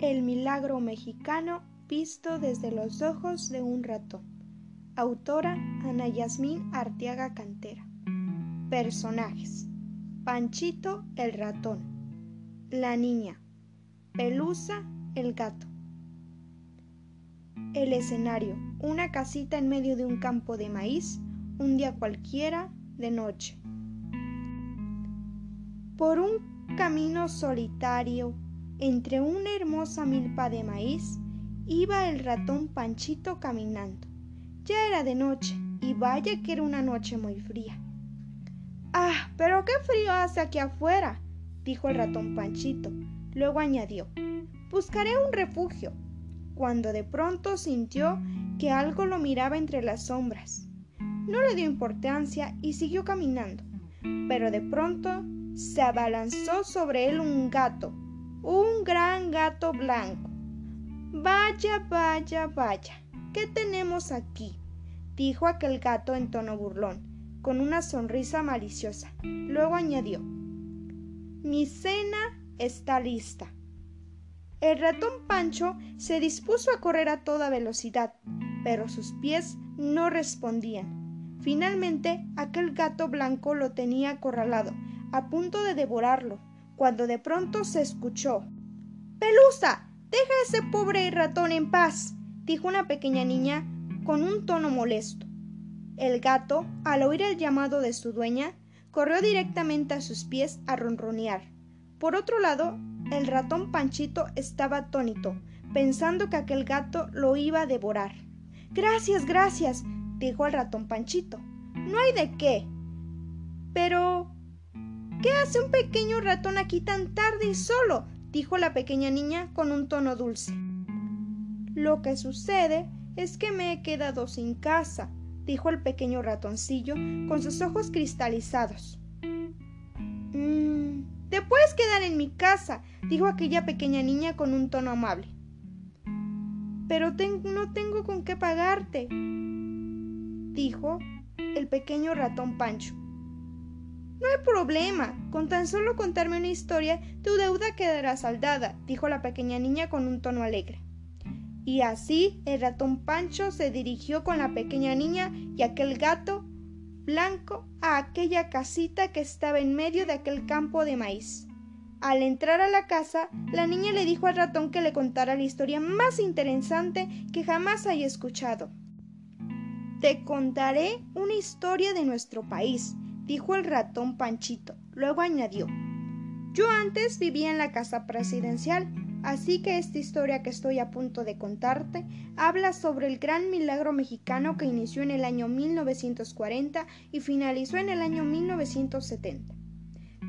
El milagro mexicano visto desde los ojos de un ratón. Autora Ana Yasmín Arteaga Cantera. Personajes. Panchito el ratón. La niña. Pelusa el gato. El escenario. Una casita en medio de un campo de maíz, un día cualquiera de noche. Por un camino solitario entre una hermosa milpa de maíz iba el ratón Panchito caminando. Ya era de noche, y vaya que era una noche muy fría. Ah, pero qué frío hace aquí afuera, dijo el ratón Panchito. Luego añadió, buscaré un refugio, cuando de pronto sintió que algo lo miraba entre las sombras. No le dio importancia y siguió caminando, pero de pronto se abalanzó sobre él un gato un gran gato blanco. Vaya, vaya, vaya, ¿qué tenemos aquí? dijo aquel gato en tono burlón, con una sonrisa maliciosa. Luego añadió, Mi cena está lista. El ratón Pancho se dispuso a correr a toda velocidad, pero sus pies no respondían. Finalmente, aquel gato blanco lo tenía acorralado, a punto de devorarlo cuando de pronto se escuchó Pelusa. Deja a ese pobre ratón en paz. dijo una pequeña niña con un tono molesto. El gato, al oír el llamado de su dueña, corrió directamente a sus pies a ronronear. Por otro lado, el ratón Panchito estaba atónito, pensando que aquel gato lo iba a devorar. Gracias, gracias, dijo el ratón Panchito. No hay de qué. Pero ¿Qué hace un pequeño ratón aquí tan tarde y solo? dijo la pequeña niña con un tono dulce. Lo que sucede es que me he quedado sin casa, dijo el pequeño ratoncillo con sus ojos cristalizados. Mmm, te puedes quedar en mi casa, dijo aquella pequeña niña con un tono amable. Pero no tengo con qué pagarte, dijo el pequeño ratón Pancho. No hay problema. Con tan solo contarme una historia, tu deuda quedará saldada, dijo la pequeña niña con un tono alegre. Y así el ratón Pancho se dirigió con la pequeña niña y aquel gato blanco a aquella casita que estaba en medio de aquel campo de maíz. Al entrar a la casa, la niña le dijo al ratón que le contara la historia más interesante que jamás haya escuchado. Te contaré una historia de nuestro país, dijo el ratón Panchito. Luego añadió Yo antes vivía en la casa presidencial, así que esta historia que estoy a punto de contarte habla sobre el gran milagro mexicano que inició en el año 1940 y finalizó en el año 1970.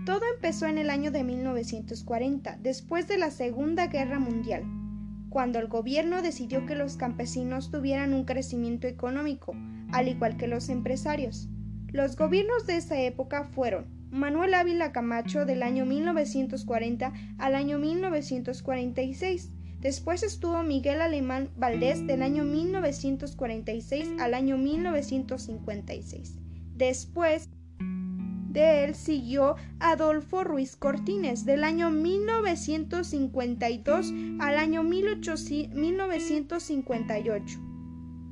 Todo empezó en el año de 1940, después de la Segunda Guerra Mundial, cuando el gobierno decidió que los campesinos tuvieran un crecimiento económico, al igual que los empresarios. Los gobiernos de esa época fueron Manuel Ávila Camacho del año 1940 al año 1946. Después estuvo Miguel Alemán Valdés del año 1946 al año 1956. Después de él siguió Adolfo Ruiz Cortines del año 1952 al año 1958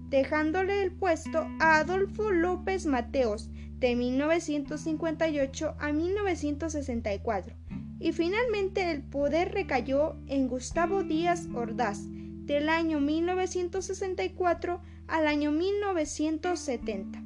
dejándole el puesto a Adolfo López Mateos de 1958 a 1964 y finalmente el poder recayó en Gustavo Díaz Ordaz del año 1964 al año 1970.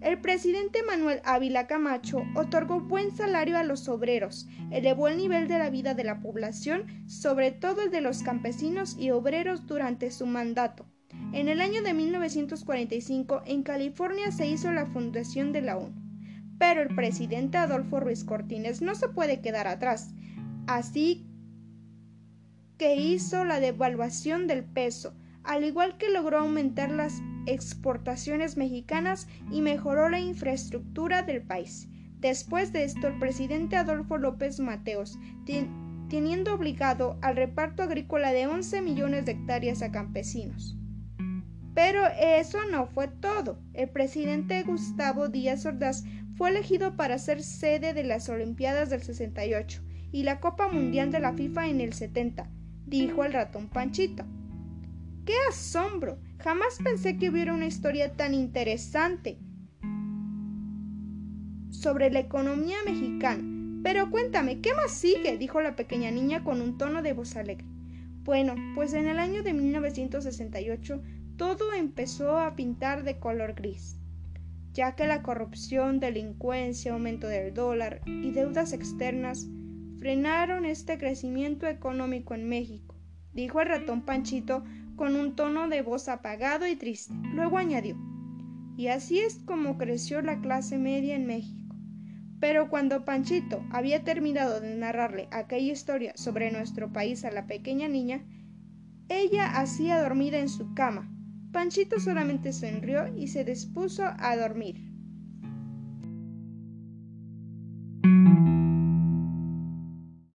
El presidente Manuel Ávila Camacho otorgó buen salario a los obreros, elevó el nivel de la vida de la población, sobre todo el de los campesinos y obreros durante su mandato, en el año de 1945 en California se hizo la fundación de la ONU, pero el presidente Adolfo Ruiz Cortines no se puede quedar atrás, así que hizo la devaluación del peso, al igual que logró aumentar las exportaciones mexicanas y mejoró la infraestructura del país. Después de esto, el presidente Adolfo López Mateos, teniendo obligado al reparto agrícola de 11 millones de hectáreas a campesinos. Pero eso no fue todo. El presidente Gustavo Díaz Ordaz fue elegido para ser sede de las Olimpiadas del 68 y la Copa Mundial de la FIFA en el 70. dijo el ratón Panchito. ¡Qué asombro! Jamás pensé que hubiera una historia tan interesante sobre la economía mexicana. Pero cuéntame, ¿qué más sigue? dijo la pequeña niña con un tono de voz alegre. Bueno, pues en el año de 1968 todo empezó a pintar de color gris, ya que la corrupción, delincuencia, aumento del dólar y deudas externas frenaron este crecimiento económico en México, dijo el ratón Panchito con un tono de voz apagado y triste. Luego añadió, y así es como creció la clase media en México. Pero cuando Panchito había terminado de narrarle aquella historia sobre nuestro país a la pequeña niña, ella hacía dormida en su cama. Panchito solamente sonrió y se dispuso a dormir.